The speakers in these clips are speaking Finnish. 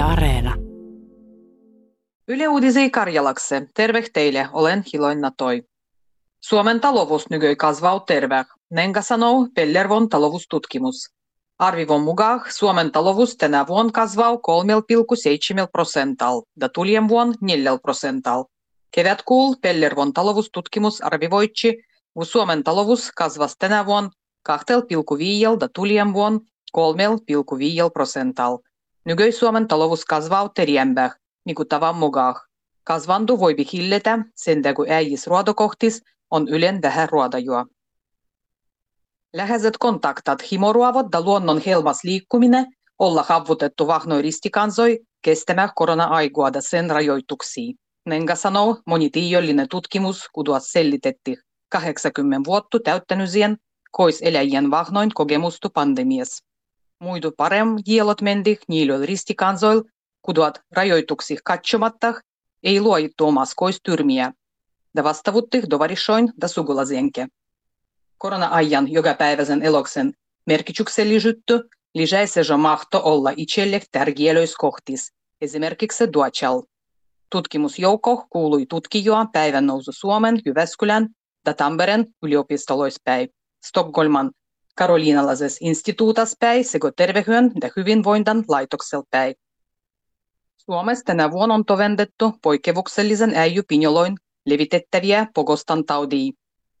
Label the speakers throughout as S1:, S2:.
S1: Yle Areena.
S2: Yle Uudisi Karjalakse. Terve teille, olen Hiloin Toi. Suomen talous nykyi kasvaa terve. Nenga sanoo Pellervon taloustutkimus. Arvivon mukaan Suomen talous tänä vuonna kasvaa 3,7 prosental ja tulien vuonna 4 prosental. Kevätkuul Pellervon taloustutkimus arvivoitsi, että Suomen talous kasvasi tänä vuonna 2,5 ja tulien vuonna 3,5 prosental. Nykyi Suomen talous kasvaa teriämpää, niin kuin tavan mukaan. Kasvandu voi hilletä, sen kun äijis ruodokohtis on ylen vähän ruodajua. Läheiset kontaktat himoruavot ja luonnon helmas liikkuminen olla havutettu vahnoi ristikansoi kestämään korona-aikoa sen rajoituksia. Nenga sanoo monitiiollinen tutkimus, kudua sellitettiin 80 vuotta täyttänyzien kois eläjien vahnoin kogemustu pandemias. Muidu parem jielot mendi niillä ristikansoil, kuduat rajoituksi katsomatta, ei luojittu omas koistyrmiä. Da vastavutti dovarishoin da sugulazienke. Korona-ajan jokapäiväisen eloksen merkityksellisyyttä lisäisi jo mahto olla itselle tärkeälöiskohtis, esimerkiksi Duachal. Tutkimusjoukko kuului tutkijoa päivän nousu Suomen, Jyväskylän ja Tampereen yliopistoloispäin, Stockholman Karoliinalaisessa instituutas päin sekä terveyden ja hyvinvoinnin laitoksella päin. Suomessa tänä vuonna on tovendettu poikkeuksellisen äijypinjoloin levitettäviä pogostan taudia.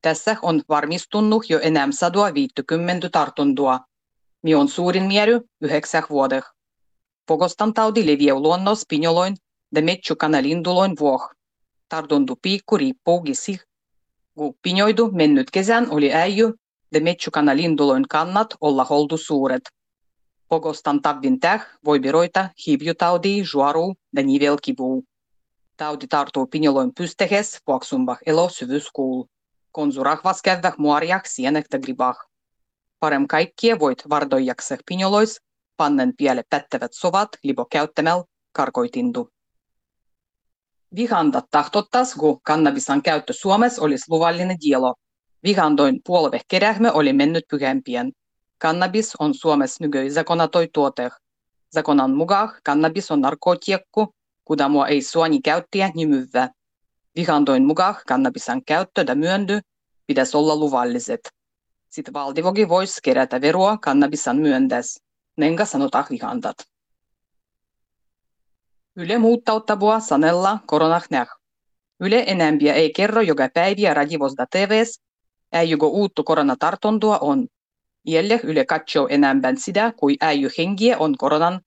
S2: Tässä on varmistunut jo enää 150 tartuntoa, mi on suurin miery yhdeksän vuodeh. Pogostan taudi leviää luonnos pinjoloin ja metsukanalindulon vuoh. Tartuntu piikku riippuu gisih. Kun pinjoidu mennyt kesän oli äijy ja metsukanalindulon kannat olla holdu suuret. Pogostan tavvin täh voi viroita hivjutaudi, juoru ja nivelkivuu. Taudi tartuu pinjoloin pystehes vuoksumbah elo syvyyskuul. Konsurahvas kävväh muarjah sienektä gribah. Parem kaikkia voit vardoijakseh pinjolois, pannen piele pättävät sovat libo käyttämäl karkoitindu. Vihandat tahtottas, kun kannabisan käyttö Suomessa olisi luvallinen dielo. Vihandoin puolve kerähmä oli mennyt pyhempien. Kannabis on Suomessa nykyi zakonatoi tuote. Zakonan mukaan kannabis on narkotiekku, kudamua ei suoni käyttäjä ni myyvä. Vihandoin mukaan kannabisan käyttö ja myöndy pitäisi olla luvalliset. Sitten valtivogi voisi kerätä veroa kannabisan myöntäs. Nenga sanotaan vihandat. Yle muuttauttavua sanella koronah näh. Yle enempiä ei kerro joka päiviä radivosda TVs, äijygo uuttu koronatartuntoa on. Jälle Yle katsoo enemmän sitä, kuin äijy hengiä on koronan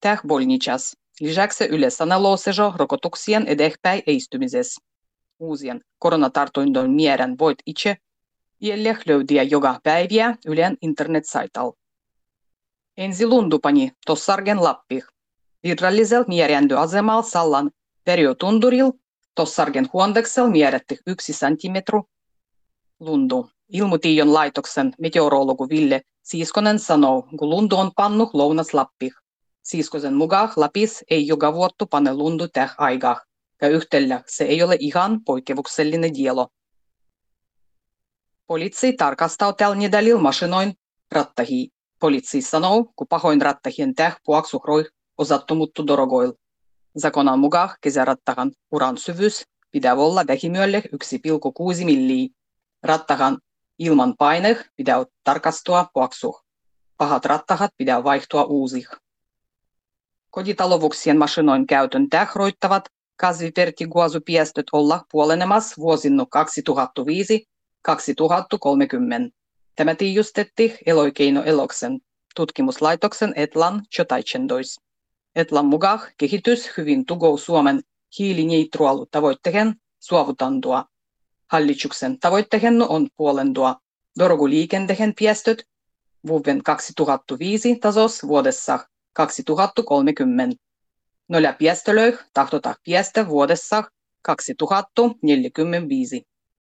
S2: täh bolnichas. Lisäksi Yle saneloo sejo rokotuksien edespäin eistymisessä. Uusien koronatartuntojen määrän voit itse jälle löytää joka päiviä Ylen internet-saitalla. Ensi lundupani tossargen Lappih. Virallisella määrändöasemalla Sallan periotunturil tossargen huondeksel määrätti yksi senttimetru lundu. Ilmutiion laitoksen meteorologu Ville Siiskonen sanoo, kun lundu on pannu lounas Lappih. Siiskosen mukaan Lapis ei joka vuottu pane lundu täh aikaa, ja yhtellä se ei ole ihan poikkeuksellinen dielo. Poliitsi tarkastaa tällä nedalil masinoin rattahi. Poliitsi sanoo, kun pahoin rattahien täh puaksuhroi osattomuttu dorogoil. Zakonan mukaan kesärattahan uran syvyys pitää olla vähimyölle 1,6 milliä. Rattahan ilman paine pitää tarkastua puaksuh. Pahat rattahat pitää vaihtua uusih. Kotitalovuksien masinoin käytön tähroittavat kasvipertiguazupiestöt olla puolenemas vuosinu 2005-2030. Tämä tiijustetti Eloikeino Eloksen tutkimuslaitoksen Etlan Chotaichendois. Etlan mukaan kehitys hyvin tugou Suomen hiilineutraalu tavoitteen suovutantua. Hallituksen tavoitteen on puolendua doroguliikenteen piestöt vuoden 2005 tasos vuodessa 2030. Nolla piestölöih tahtotaan piestä vuodessa 2045.